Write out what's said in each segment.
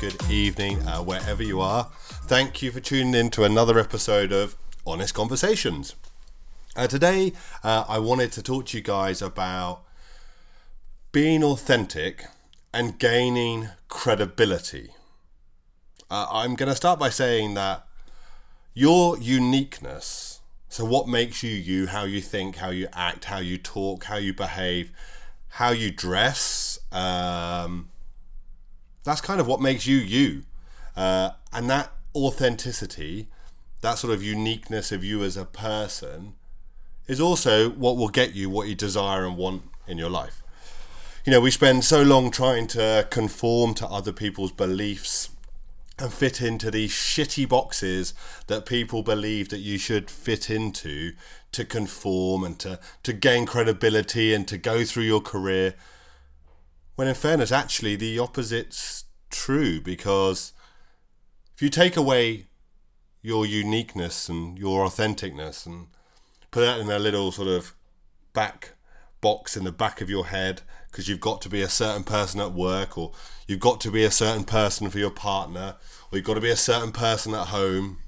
good evening, uh, wherever you are. Thank you for tuning in to another episode of Honest Conversations. Uh, today, uh, I wanted to talk to you guys about being authentic and gaining credibility. Uh, I'm going to start by saying that your uniqueness, so what makes you you, how you think, how you act, how you talk, how you behave, how you dress, um, that's kind of what makes you you. Uh, and that authenticity, that sort of uniqueness of you as a person, is also what will get you what you desire and want in your life. You know, we spend so long trying to conform to other people's beliefs and fit into these shitty boxes that people believe that you should fit into to conform and to, to gain credibility and to go through your career. When in fairness, actually, the opposite's true because if you take away your uniqueness and your authenticness and put that in a little sort of back box in the back of your head because you've got to be a certain person at work or you've got to be a certain person for your partner or you've got to be a certain person at home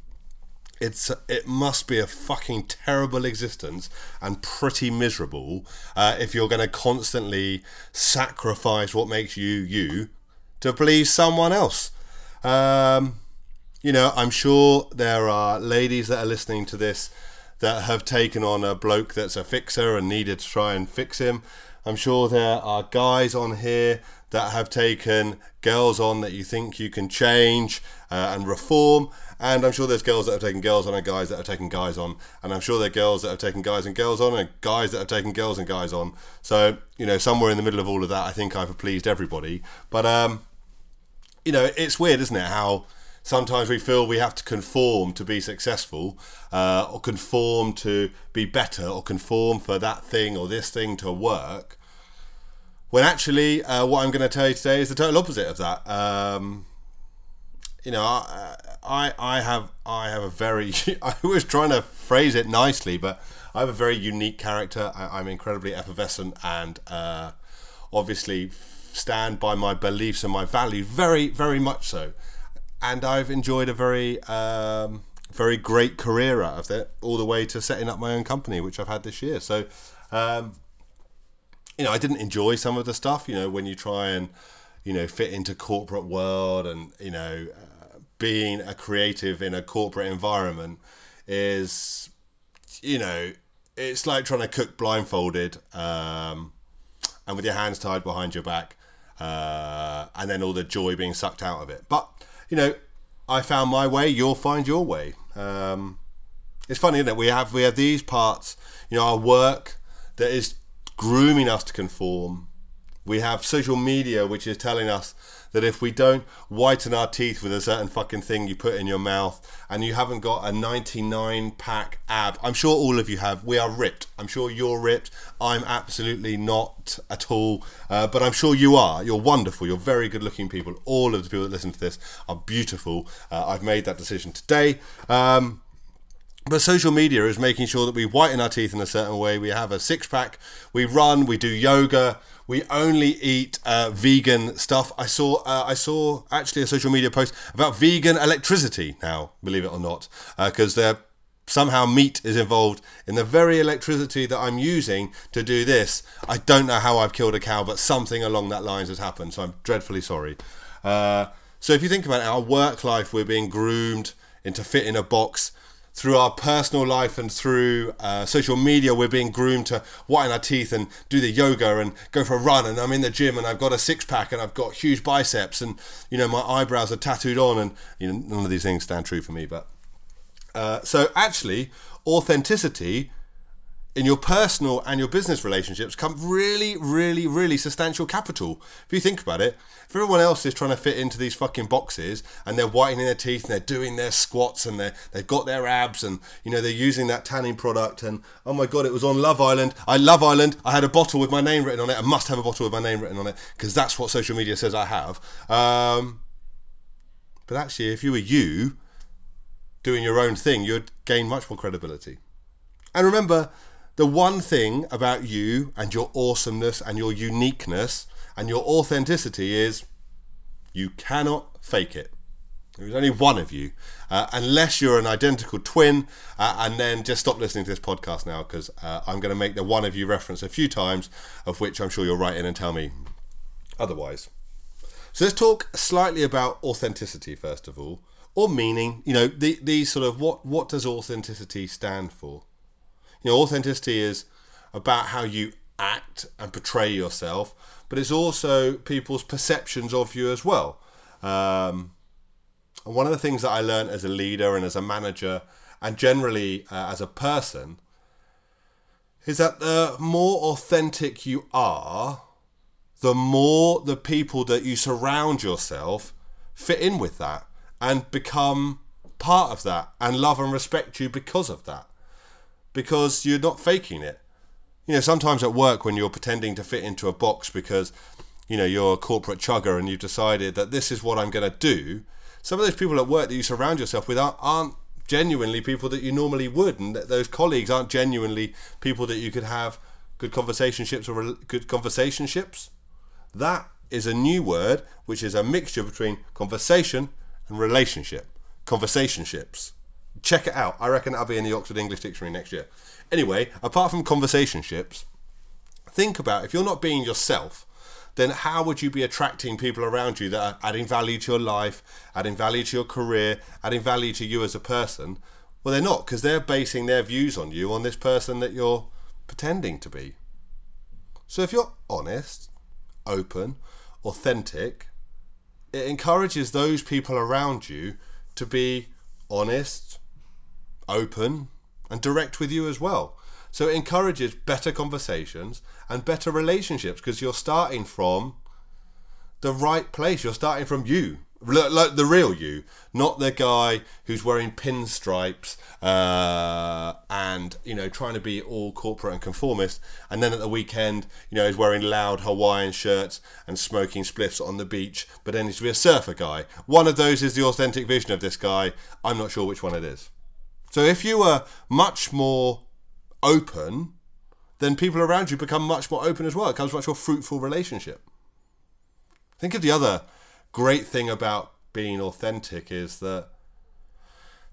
it's it must be a fucking terrible existence and pretty miserable uh, if you're going to constantly sacrifice what makes you you to please someone else um, you know i'm sure there are ladies that are listening to this that have taken on a bloke that's a fixer and needed to try and fix him. I'm sure there are guys on here that have taken girls on that you think you can change uh, and reform. And I'm sure there's girls that have taken girls on and guys that have taken guys on. And I'm sure there are girls that have taken guys and girls on and guys that have taken girls and guys on. So, you know, somewhere in the middle of all of that, I think I've pleased everybody. But, um, you know, it's weird, isn't it? How sometimes we feel we have to conform to be successful uh, or conform to be better or conform for that thing or this thing to work when actually uh, what i'm going to tell you today is the total opposite of that. Um, you know I, I, I have i have a very i was trying to phrase it nicely but i have a very unique character. I, am incredibly effervescent and uh, obviously stand by my beliefs and my values very very much so. And I've enjoyed a very um, very great career out of it, all the way to setting up my own company, which I've had this year. So, um, you know, I didn't enjoy some of the stuff. You know, when you try and you know fit into corporate world and you know uh, being a creative in a corporate environment is you know it's like trying to cook blindfolded um, and with your hands tied behind your back uh, and then all the joy being sucked out of it but you know, I found my way. You'll find your way. Um, it's funny, isn't it? We have we have these parts. You know, our work that is grooming us to conform. We have social media, which is telling us that if we don't whiten our teeth with a certain fucking thing you put in your mouth and you haven't got a 99 pack ab, I'm sure all of you have. We are ripped. I'm sure you're ripped. I'm absolutely not at all. Uh, but I'm sure you are. You're wonderful. You're very good looking people. All of the people that listen to this are beautiful. Uh, I've made that decision today. Um, but social media is making sure that we whiten our teeth in a certain way. We have a six pack. We run. We do yoga. We only eat uh, vegan stuff. I saw uh, I saw actually a social media post about vegan electricity now, believe it or not, because uh, somehow meat is involved in the very electricity that I'm using to do this. I don't know how I've killed a cow, but something along that lines has happened. So I'm dreadfully sorry. Uh, so if you think about it, our work life, we're being groomed into fit in a box through our personal life and through uh, social media, we're being groomed to whiten our teeth and do the yoga and go for a run. And I'm in the gym and I've got a six pack and I've got huge biceps and you know my eyebrows are tattooed on and you know none of these things stand true for me. But uh, so actually, authenticity in your personal and your business relationships come really, really, really substantial capital. If you think about it, if everyone else is trying to fit into these fucking boxes and they're whitening their teeth and they're doing their squats and they they've got their abs and you know they're using that tanning product and oh my god, it was on Love Island. I love Island. I had a bottle with my name written on it. I must have a bottle with my name written on it because that's what social media says I have. Um, but actually, if you were you doing your own thing, you'd gain much more credibility. And remember, the one thing about you and your awesomeness and your uniqueness and your authenticity is You cannot fake it. There's only one of you, uh, unless you're an identical twin. Uh, and then just stop listening to this podcast now because uh, I'm going to make the one of you reference a few times, of which I'm sure you'll write in and tell me otherwise. So let's talk slightly about authenticity first of all, or meaning. You know, the, these sort of what what does authenticity stand for? You know, authenticity is about how you act and portray yourself, but it's also people's perceptions of you as well. Um, and one of the things that I learned as a leader and as a manager, and generally uh, as a person, is that the more authentic you are, the more the people that you surround yourself fit in with that and become part of that and love and respect you because of that. Because you're not faking it. You know, sometimes at work when you're pretending to fit into a box because, you know, you're a corporate chugger and you've decided that this is what I'm going to do, some of those people at work that you surround yourself with aren't, aren't genuinely people that you normally would, and those colleagues aren't genuinely people that you could have good conversationships or good conversationships. That is a new word which is a mixture between conversation and relationship. Conversationships. Check it out. I reckon that'll be in the Oxford English Dictionary next year. Anyway, apart from conversationships, think about if you're not being yourself, then how would you be attracting people around you that are adding value to your life, adding value to your career, adding value to you as a person? Well, they're not because they're basing their views on you on this person that you're pretending to be. So if you're honest, open, authentic, it encourages those people around you to be honest, open, and direct with you as well. So it encourages better conversations and better relationships because you're starting from the right place. You're starting from you, like the real you, not the guy who's wearing pinstripes uh, and you know trying to be all corporate and conformist, and then at the weekend, you know, he's wearing loud Hawaiian shirts and smoking spliffs on the beach, but then he's to be a surfer guy. One of those is the authentic vision of this guy. I'm not sure which one it is. So if you were much more open, then people around you become much more open as well. It becomes much more fruitful relationship. Think of the other great thing about being authentic is that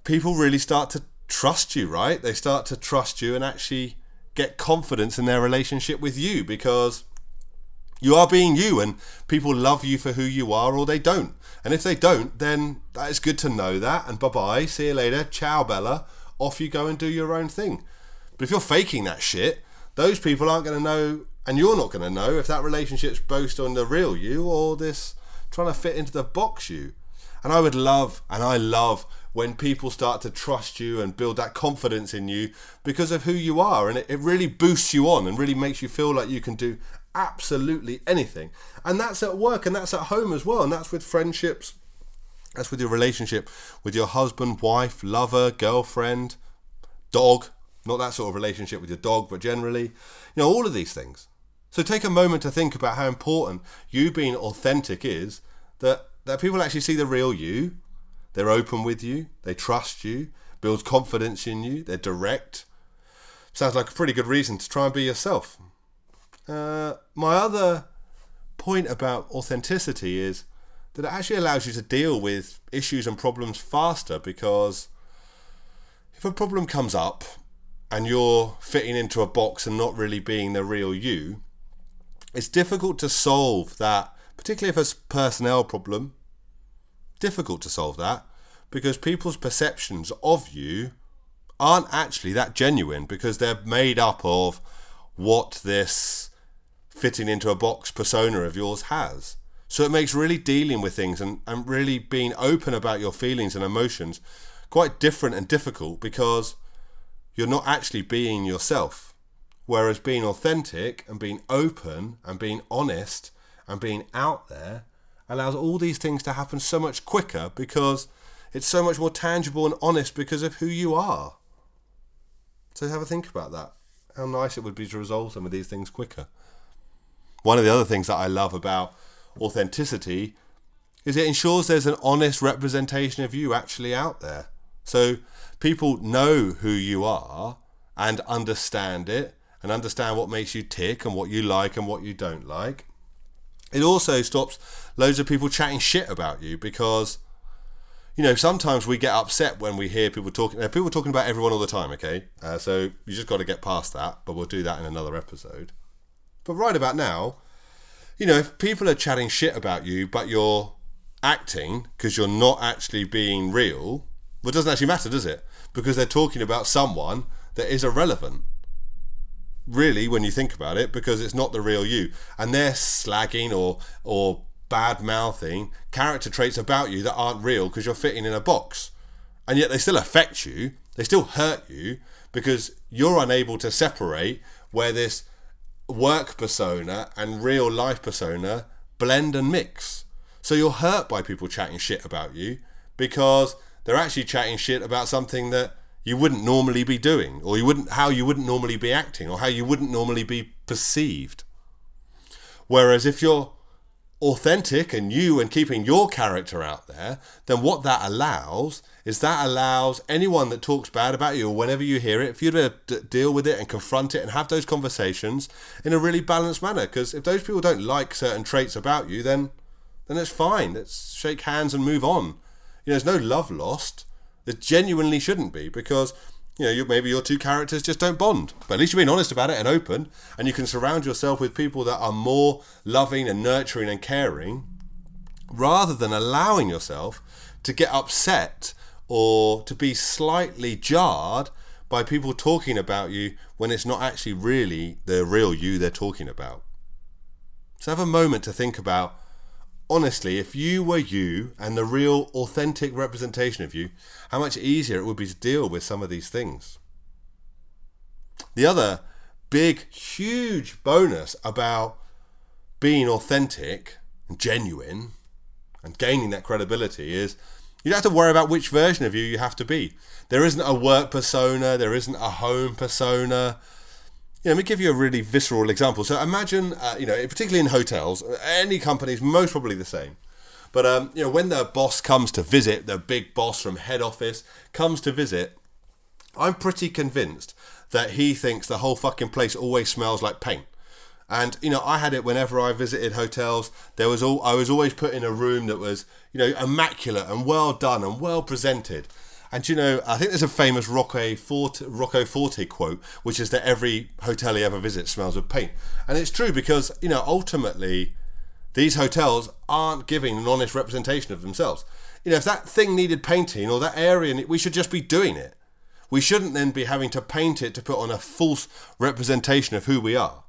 people really start to trust you, right? They start to trust you and actually get confidence in their relationship with you because you are being you and people love you for who you are or they don't. And if they don't, then that is good to know that. And bye bye, see you later, ciao Bella, off you go and do your own thing. But if you're faking that shit, those people aren't going to know, and you're not going to know if that relationship's based on the real you or this trying to fit into the box you. And I would love, and I love when people start to trust you and build that confidence in you because of who you are. And it, it really boosts you on and really makes you feel like you can do absolutely anything. And that's at work and that's at home as well. And that's with friendships. That's with your relationship with your husband, wife, lover, girlfriend, dog, not that sort of relationship with your dog, but generally, you know, all of these things. So take a moment to think about how important you being authentic is that, that people actually see the real you, they're open with you, they trust you, builds confidence in you, they're direct. Sounds like a pretty good reason to try and be yourself. Uh, my other point about authenticity is that it actually allows you to deal with issues and problems faster because if a problem comes up and you're fitting into a box and not really being the real you, it's difficult to solve that, particularly if it's a personnel problem. Difficult to solve that because people's perceptions of you aren't actually that genuine because they're made up of what this fitting into a box persona of yours has. So it makes really dealing with things and, and really being open about your feelings and emotions quite different and difficult because you're not actually being yourself. Whereas being authentic and being open and being honest and being out there allows all these things to happen so much quicker because it's so much more tangible and honest because of who you are. So have a think about that. How nice it would be to resolve some of these things quicker. One of the other things that I love about authenticity is it ensures there's an honest representation of you actually out there. So people know who you are and understand it and understand what makes you tick and what you like and what you don't like. It also stops loads of people chatting shit about you because you know, sometimes we get upset when we hear people talking. Uh, people talking about everyone all the time. Okay, uh, so you just got to get past that. But we'll do that in another episode. But right about now, you know, if people are chatting shit about you, but you're acting because you're not actually being real, well, it doesn't actually matter, does it? Because they're talking about someone that is irrelevant. Really, when you think about it, because it's not the real you, and they're slagging or or bad mouthing character traits about you that aren't real because you're fitting in a box. And yet they still affect you, they still hurt you because you're unable to separate where this work persona and real life persona blend and mix. So you're hurt by people chatting shit about you because they're actually chatting shit about something that you wouldn't normally be doing or you wouldn't how you wouldn't normally be acting or how you wouldn't normally be perceived. Whereas if you're authentic and you and keeping your character out there, then what that allows is that allows anyone that talks bad about you or whenever you hear it, for you to d- deal with it and confront it and have those conversations in a really balanced manner. Because if those people don't like certain traits about you, then then it's fine. Let's shake hands and move on. You know, there's no love lost. There genuinely shouldn't be because you know, you, maybe your two characters just don't bond. But at least you're being honest about it and open, and you can surround yourself with people that are more loving and nurturing and caring, rather than allowing yourself to get upset or to be slightly jarred by people talking about you when it's not actually really the real you they're talking about. So have a moment to think about honestly, if you were you and the real authentic representation of you, how much easier it would be to deal with some of these things. The other big, huge bonus about being authentic and genuine and gaining that credibility is you don't have to worry about which version of you you have to be. There isn't a work persona, there isn't a home persona, you know, let me give you a really visceral example. So imagine, uh, you know, particularly in hotels, any company is most probably the same. But um, you know, when the boss comes to visit, the big boss from head office comes to visit, I'm pretty convinced that he thinks the whole fucking place always smells like paint. And you know, I had it whenever I visited hotels. There was all I was always put in a room that was, you know, immaculate and well done and well presented. And you know, I think there's a famous Rocco Forte, Rocco Forte quote, which is that every hotel he ever visits smells of paint. And it's true because, you know, ultimately, these hotels aren't giving an honest representation of themselves. You know, if that thing needed painting or that area, we should just be doing it. We shouldn't then be having to paint it to put on a false representation of who we are.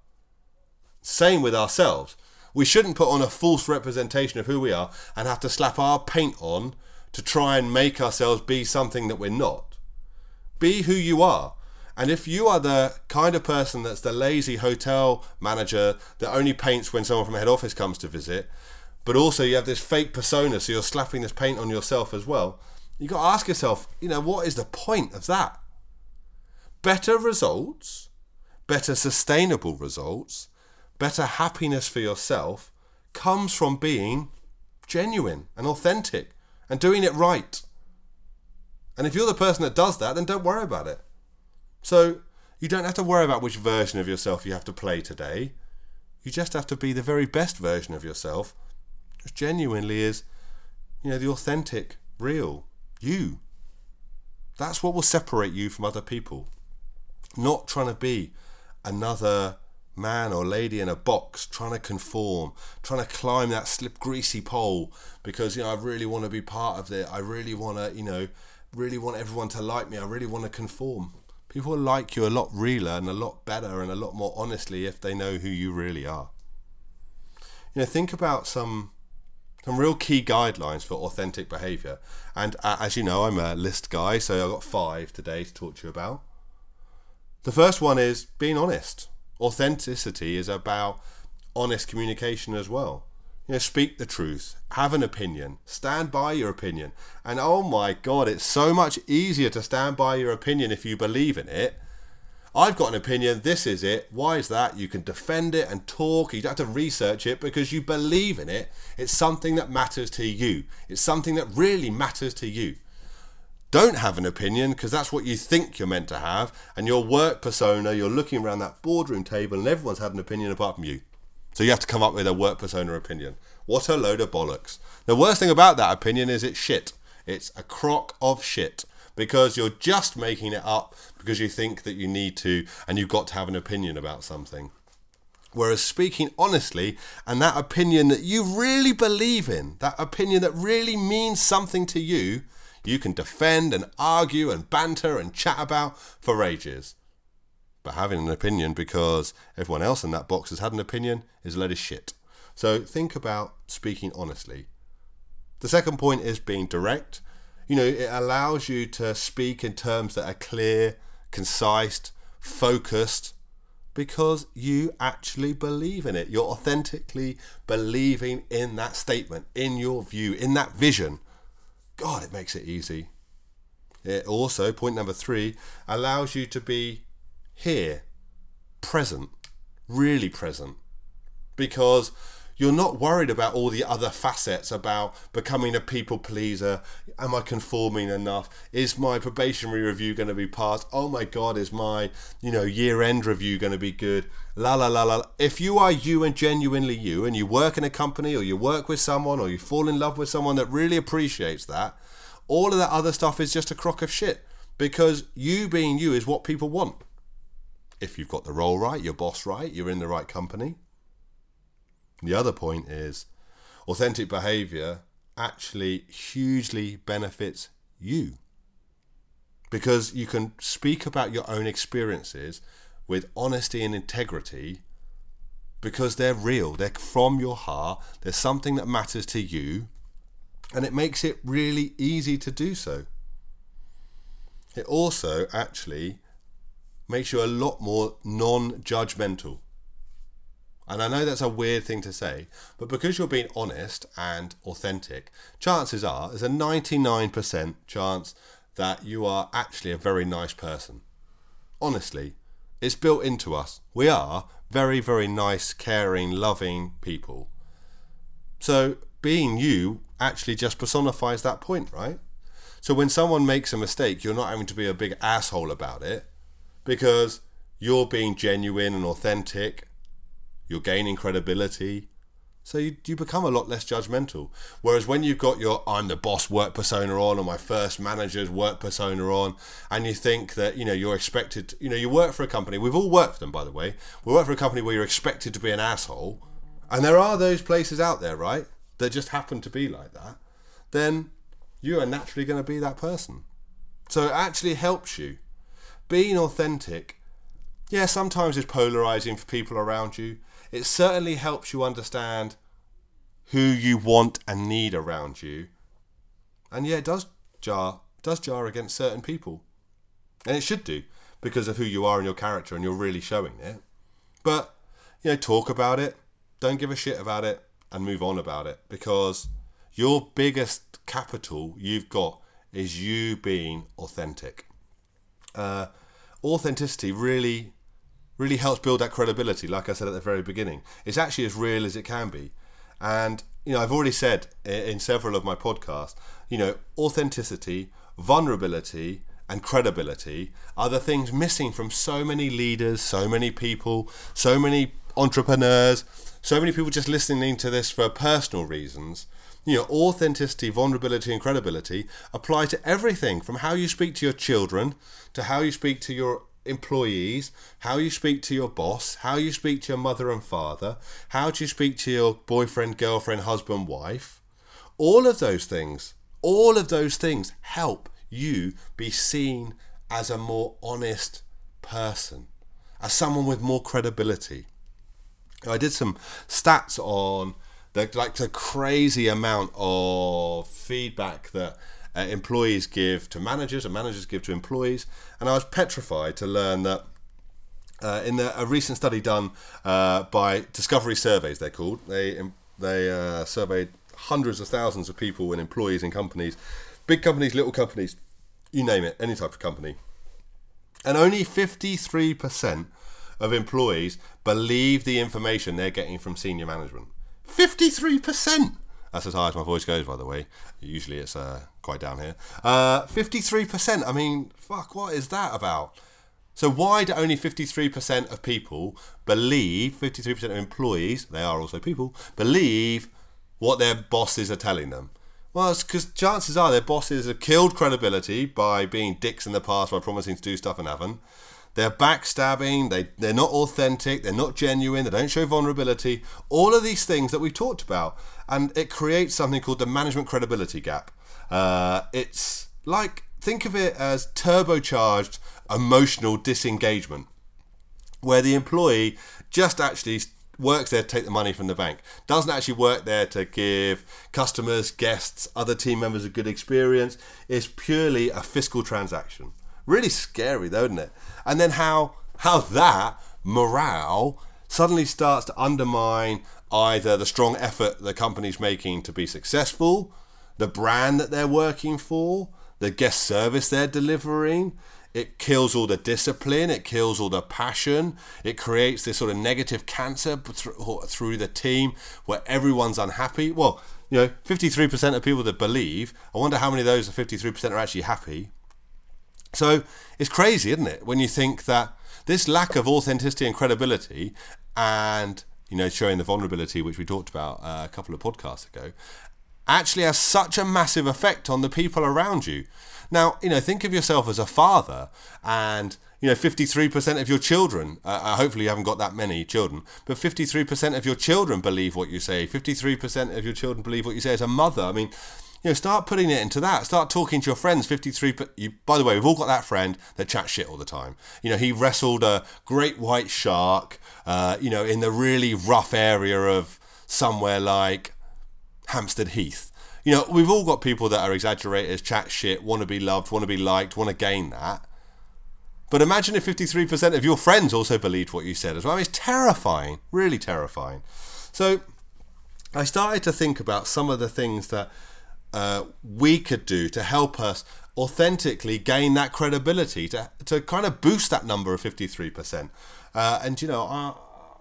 Same with ourselves. We shouldn't put on a false representation of who we are and have to slap our paint on to try and make ourselves be something that we're not. Be who you are. And if you are the kind of person that's the lazy hotel manager that only paints when someone from head office comes to visit, but also you have this fake persona, so you're slapping this paint on yourself as well, you've got to ask yourself, you know, what is the point of that? Better results, better sustainable results, better happiness for yourself comes from being genuine and authentic and doing it right. And if you're the person that does that, then don't worry about it. So you don't have to worry about which version of yourself you have to play today. You just have to be the very best version of yourself, which genuinely is, you know, the authentic, real you. That's what will separate you from other people. Not trying to be another man or lady in a box trying to conform, trying to climb that slip greasy pole because you know I really want to be part of it. I really want to, you know, really want everyone to like me. I really want to conform. People like you a lot realer and a lot better and a lot more honestly if they know who you really are. You know, think about some some real key guidelines for authentic behavior. And uh, as you know, I'm a list guy, so I've got five today to talk to you about. The first one is being honest authenticity is about honest communication as well. You know, speak the truth, have an opinion, stand by your opinion. And oh my God, it's so much easier to stand by your opinion if you believe in it. I've got an opinion, this is it. Why is that? You can defend it and talk. You don't have to research it because you believe in it. It's something that matters to you. It's something that really matters to you don't have an opinion because that's what you think you're meant to have, and your work persona, you're looking around that boardroom table and everyone's had an opinion apart from you. So you have to come up with a work persona opinion. What a load of bollocks. The worst thing about that opinion is it's shit. It's a crock of shit because you're just making it up because you think that you need to and you've got to have an opinion about something. Whereas speaking honestly and that opinion that you really believe in, that opinion that really means something to you, you can defend and argue and banter and chat about for ages. But having an opinion because everyone else in that box has had an opinion is a load of shit. So think about speaking honestly. The second point is being direct. You know, it allows you to speak in terms that are clear, concise, focused, because you actually believe in it. You're authentically believing in that statement, in your view, in that vision. God, it makes it easy. It also, point number three, allows you to be here, present, really present. Because you're not worried about all the other facets about becoming a people pleaser. Am I conforming enough? Is my probationary review going to be passed? Oh my God, is my you know year end review going to be good? La la la la. If you are you and genuinely you, and you work in a company or you work with someone or you fall in love with someone that really appreciates that, all of that other stuff is just a crock of shit because you being you is what people want. If you've got the role right, your boss right, you're in the right company the other point is authentic behavior actually hugely benefits you because you can speak about your own experiences with honesty and integrity because they're real, they're from your heart, there's something that matters to you, and it makes it really easy to do so. It also actually makes you a lot more non judgmental. And I know that's a weird thing to say, but because you're being honest and authentic, chances are there's a 99% chance that you are actually a very nice person. Honestly, it's built into us. We are very, very nice, caring, loving people. So being you actually just personifies that point, right? So when someone makes a mistake, you're not having to be a big asshole about it because you're being genuine and authentic you're gaining credibility. So you, you become a lot less judgmental. Whereas when you've got your I'm the boss work persona on or my first manager's work persona on, and you think that, you know, you're expected, to, you know, you work for a company, we've all worked for them, by the way. We work for a company where you're expected to be an asshole. And there are those places out there, right, that just happen to be like that. Then you are naturally going to be that person. So it actually helps you. Being authentic, yeah, sometimes it's polarizing for people around you it certainly helps you understand who you want and need around you. And yeah, it does jar does jar against certain people. And it should do because of who you are and your character and you're really showing it. But you know, talk about it, don't give a shit about it and move on about it because your biggest capital you've got is you being authentic. Uh, authenticity really really helps build that credibility, like I said at the very beginning. It's actually as real as it can be. And, you know, I've already said in several of my podcasts, you know, authenticity, vulnerability, and credibility are the things missing from so many leaders, so many people, so many entrepreneurs, so many people just listening to this for personal reasons. You know, authenticity, vulnerability, and credibility apply to everything from how you speak to your children to how you speak to your employees, how you speak to your boss, how you speak to your mother and father, how do you speak to your boyfriend, girlfriend, husband, wife. All of those things, all of those things help you be seen as a more honest person, as someone with more credibility. I did some stats on the like the crazy amount of feedback that uh, employees give to managers and managers give to employees. And I was petrified to learn that uh, in the, a recent study done uh, by Discovery Surveys, they're called, they, they uh, surveyed hundreds of thousands of people and employees in companies, big companies, little companies, you name it, any type of company. And only 53% of employees believe the information they're getting from senior management. 53%! That's as high as my voice goes, by the way. Usually it's uh, quite down here. Uh, 53%. I mean, fuck, what is that about? So why do only 53% of people believe, 53% of employees, they are also people, believe what their bosses are telling them? Well, it's because chances are their bosses have killed credibility by being dicks in the past by promising to do stuff and haven't. They're backstabbing, they, they're not authentic, they're not genuine, they don't show vulnerability. All of these things that we've talked about. And it creates something called the management credibility gap. Uh, it's like, think of it as turbocharged emotional disengagement, where the employee just actually works there to take the money from the bank. Doesn't actually work there to give customers, guests, other team members a good experience. It's purely a fiscal transaction. Really scary though, isn't it? And then how how that morale suddenly starts to undermine either the strong effort the company's making to be successful, the brand that they're working for, the guest service they're delivering, it kills all the discipline, it kills all the passion, it creates this sort of negative cancer through the team where everyone's unhappy. Well, you know, 53% of people that believe, I wonder how many of those 53% are actually happy. So it's crazy, isn't it, when you think that this lack of authenticity and credibility and you know showing the vulnerability which we talked about uh, a couple of podcasts ago actually has such a massive effect on the people around you now, you know, think of yourself as a father and you know, 53% of your children, uh, uh, hopefully you haven't got that many children, but 53% of your children believe what you say. 53% of your children believe what you say as a mother. I mean, you know, start putting it into that. Start talking to your friends. 53, you, by the way, we've all got that friend that chats shit all the time. You know, he wrestled a great white shark, uh, you know, in the really rough area of somewhere like Hampstead Heath you know, we've all got people that are exaggerators, chat shit, want to be loved, want to be liked, want to gain that. But imagine if 53% of your friends also believed what you said as well. I mean, it's terrifying, really terrifying. So I started to think about some of the things that uh, we could do to help us authentically gain that credibility, to, to kind of boost that number of 53%. Uh, and, you know, I,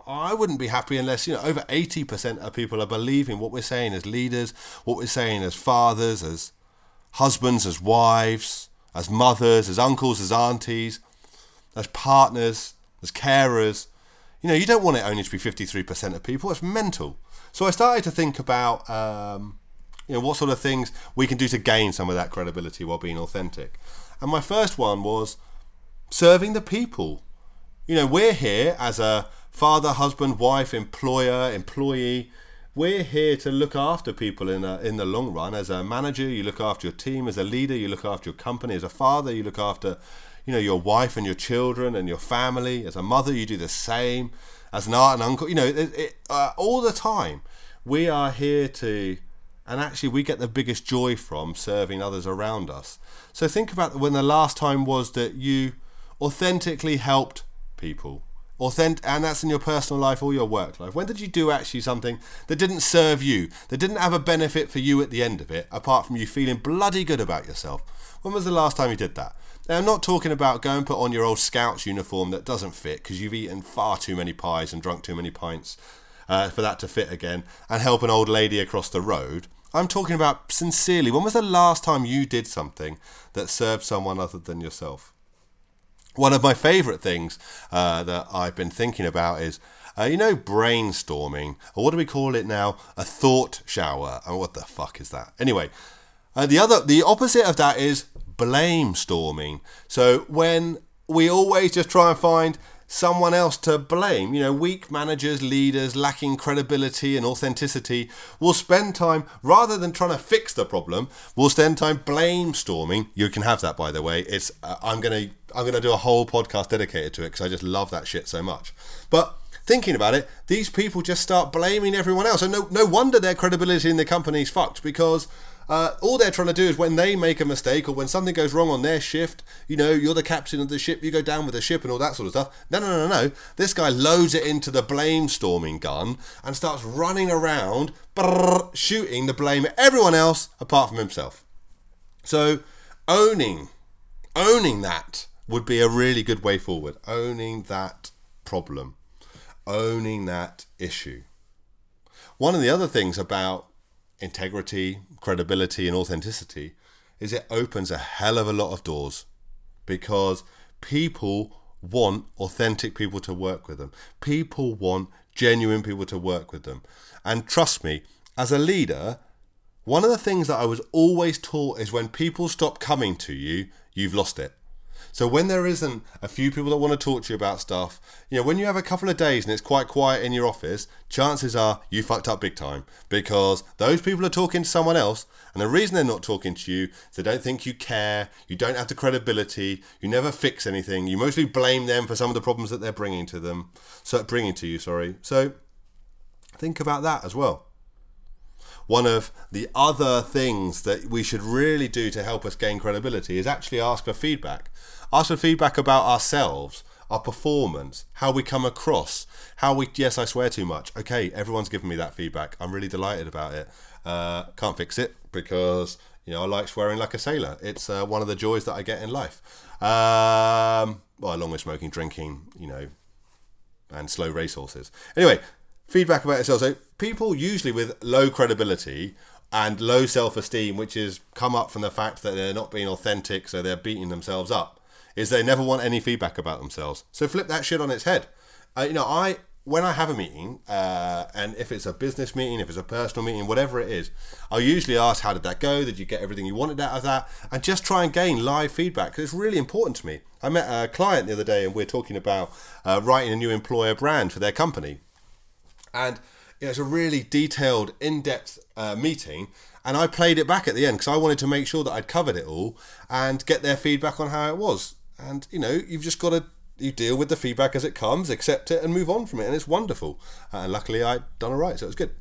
I wouldn't be happy unless you know over eighty percent of people are believing what we're saying as leaders, what we're saying as fathers, as husbands, as wives, as mothers, as uncles, as aunties, as partners, as carers. You know, you don't want it only to be fifty three percent of people. It's mental. So I started to think about. Um, you know what sort of things we can do to gain some of that credibility while being authentic. And my first one was serving the people. You know, we're here as a father, husband, wife, employer, employee. We're here to look after people in a, in the long run. As a manager, you look after your team. As a leader, you look after your company. As a father, you look after, you know, your wife and your children and your family. As a mother, you do the same. As an aunt and uncle, you know, it, it, uh, all the time, we are here to, and actually, we get the biggest joy from serving others around us. So think about when the last time was that you authentically helped people authentic and that's in your personal life or your work life. When did you do actually something that didn't serve you that didn't have a benefit for you at the end of it apart from you feeling bloody good about yourself? When was the last time you did that? Now i'm not talking about go and put on your old scouts uniform that doesn't fit because you've eaten far too many pies and drunk too many pints uh, for that to fit again and help an old lady across the road. I'm talking about sincerely when was the last time you did something that served someone other than yourself one of my favourite things uh, that I've been thinking about is, uh, you know, brainstorming, or what do we call it now? A thought shower. Oh, what the fuck is that? Anyway, uh, the other, the opposite of that is blame storming. So when we always just try and find someone else to blame. You know, weak managers, leaders lacking credibility and authenticity will spend time rather than trying to fix the problem. Will spend time blame storming. You can have that, by the way. It's uh, I'm gonna I'm gonna do a whole podcast dedicated to it because I just love that shit so much. But thinking about it, these people just start blaming everyone else, and no no wonder their credibility in the company is fucked because uh, all they're trying to do is when they make a mistake or when something goes wrong on their shift, you know, you're the captain of the ship, you go down with the ship and all that sort of stuff. No, no, no, no. This guy loads it into the blame storming gun and starts running around, brrr, shooting the blame at everyone else apart from himself. So, owning, owning that would be a really good way forward. Owning that problem, owning that issue. One of the other things about integrity, credibility, and authenticity is it opens a hell of a lot of doors because people want authentic people to work with them. People want genuine people to work with them. And trust me, as a leader, one of the things that I was always taught is when people stop coming to you, you've lost it. So when there isn't a few people that want to talk to you about stuff, you know, when you have a couple of days and it's quite quiet in your office, chances are you fucked up big time because those people are talking to someone else, and the reason they're not talking to you is they don't think you care, you don't have the credibility, you never fix anything, you mostly blame them for some of the problems that they're bringing to them, so bringing to you, sorry. So think about that as well one of the other things that we should really do to help us gain credibility is actually ask for feedback. Ask for feedback about ourselves, our performance, how we come across, how we. Yes, I swear too much. Okay, everyone's given me that feedback. I'm really delighted about it. Uh, can't fix it because you know I like swearing like a sailor. It's uh, one of the joys that I get in life. Um, well, along with smoking, drinking, you know, and slow racehorses. Anyway, feedback about yourself. So people usually with low credibility and low self-esteem, which has come up from the fact that they're not being authentic, so they're beating themselves up, is they never want any feedback about themselves. So flip that shit on its head. Uh, you know, I when I have a meeting, uh, and if it's a business meeting, if it's a personal meeting, whatever it is, I'll usually ask, "How did that go? Did you get everything you wanted out of that?" And just try and gain live feedback because it's really important to me. I met a client the other day, and we are talking about uh, writing a new employer brand for their company and it was a really detailed, in-depth uh, meeting. And I played it back at the end because I wanted to make sure that I'd covered it all and get their feedback on how it was. And you know, you've just got to you deal with the feedback as it comes, accept it, and move on from it. And it's wonderful. Uh, and luckily, I'd done it right, so it was good.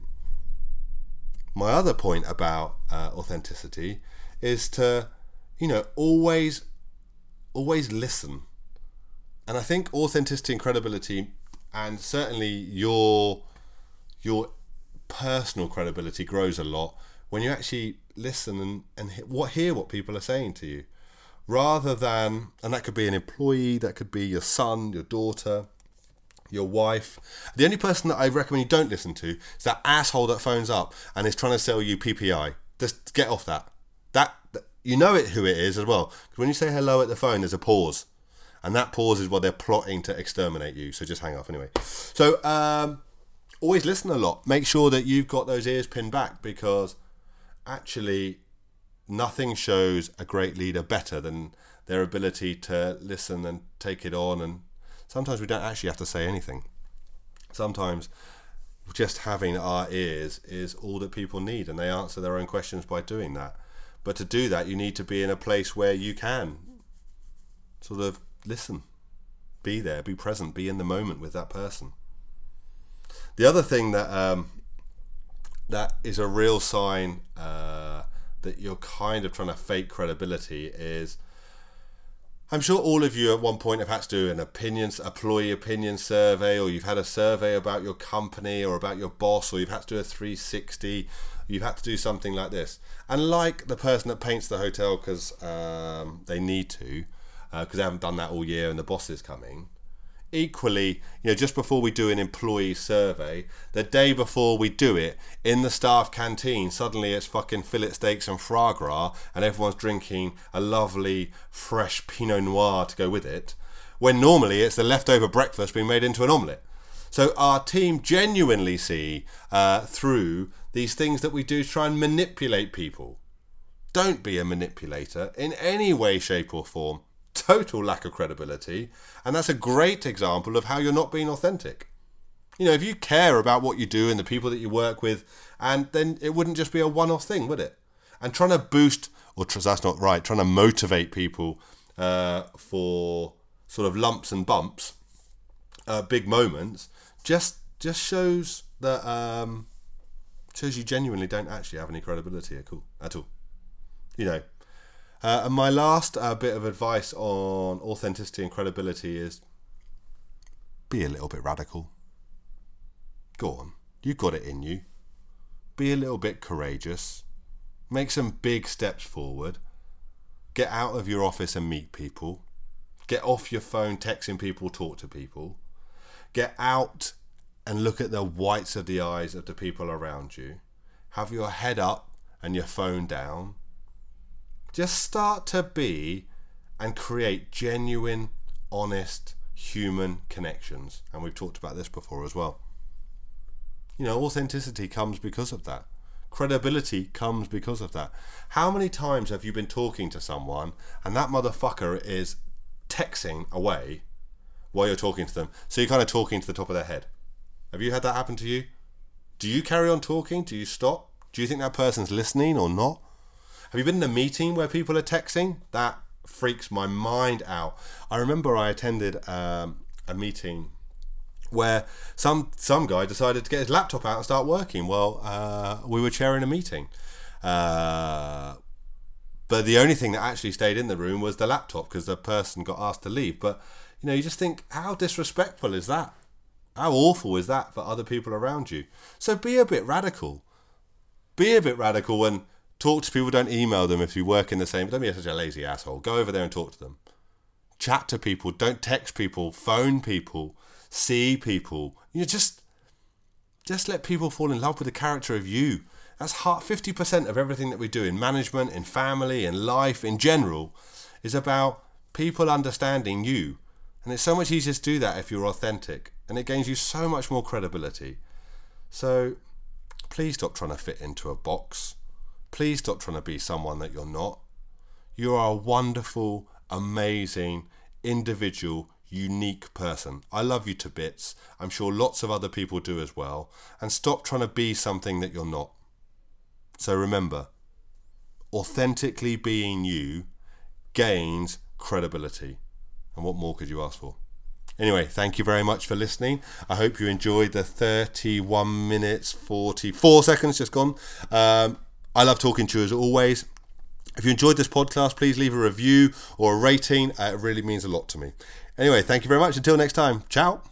My other point about uh, authenticity is to, you know, always, always listen. And I think authenticity and credibility, and certainly your your personal credibility grows a lot when you actually listen and, and what hear what people are saying to you. Rather than and that could be an employee that could be your son your daughter your wife. The only person that i recommend you don't listen to is that asshole that phones up and is trying to sell you ppi just get off that. That you know it who it is as well. Because when you say hello at the phone there's a pause. And that pause is while they're plotting to exterminate you. So just hang up anyway. So um, always listen a lot. Make sure that you've got those ears pinned back because actually nothing shows a great leader better than their ability to listen and take it on and sometimes we don't actually have to say anything. Sometimes just having our ears is all that people need and they answer their own questions by doing that. But to do that you need to be in a place where you can sort of listen. Be there, be present, be in the moment with that person. The other thing that um, that is a real sign uh, that you're kind of trying to fake credibility is. I'm sure all of you at one point have had to do an opinions employee opinion survey, or you've had a survey about your company or about your boss, or you've had to do a 360. You've had to do something like this, and like the person that paints the hotel because um, they need to, because uh, they haven't done that all year, and the boss is coming equally, you know, just before we do an employee survey, the day before we do it, in the staff canteen, suddenly it's fucking fillet steaks and foie gras, and everyone's drinking a lovely, fresh Pinot Noir to go with it, when normally it's the leftover breakfast being made into an omelette. So our team genuinely see uh, through these things that we do to try and manipulate people. Don't be a manipulator in any way, shape, or form total lack of credibility. And that's a great example of how you're not being authentic. You know, if you care about what you do and the people that you work with, and then it wouldn't just be a one off thing, would it? And trying to boost, or that's not right, trying to motivate people uh, for sort of lumps and bumps, uh, big moments, just just shows that um, shows you genuinely don't actually have any credibility at all. At all. You know, uh, and my last uh, bit of advice on authenticity and credibility is be a little bit radical. Go on, you've got it in you. Be a little bit courageous. Make some big steps forward. Get out of your office and meet people. Get off your phone texting people, talk to people. Get out and look at the whites of the eyes of the people around you. Have your head up and your phone down just start to be and create genuine, honest human connections. And we've talked about this before as well. You know, authenticity comes because of that. Credibility comes because of that. How many times have you been talking to someone and that motherfucker is texting away while you're talking to them? So you're kind of talking to the top of their head. Have you had that happen to you? Do you carry on talking? Do you stop? Do you think that person's listening or not? Have you been in a meeting where people are texting? That freaks my mind out. I remember I attended um, a meeting where some some guy decided to get his laptop out and start working while uh, we were chairing a meeting. Uh, but the only thing that actually stayed in the room was the laptop because the person got asked to leave. But you know, you just think, how disrespectful is that? How awful is that for other people around you? So be a bit radical. Be a bit radical and talk to people. Don't email them if you work in the same. Don't be such a lazy asshole. Go over there and talk to them. Chat to people. Don't text people. Phone people see people. You know, just just let people fall in love with the character of you. That's fifty percent of everything that we do in management, in family, in life, in general, is about people understanding you. And it's so much easier to do that if you're authentic, and it gains you so much more credibility. So please stop trying to fit into a box. Please stop trying to be someone that you're not. You are a wonderful, amazing individual unique person. I love you to bits. I'm sure lots of other people do as well. And stop trying to be something that you're not. So remember, authentically being you gains credibility. And what more could you ask for? Anyway, thank you very much for listening. I hope you enjoyed the 31 minutes 44 seconds just gone. Um, I love talking to you as always. If you enjoyed this podcast, please leave a review or a rating. Uh, it really means a lot to me. Anyway, thank you very much. Until next time, ciao.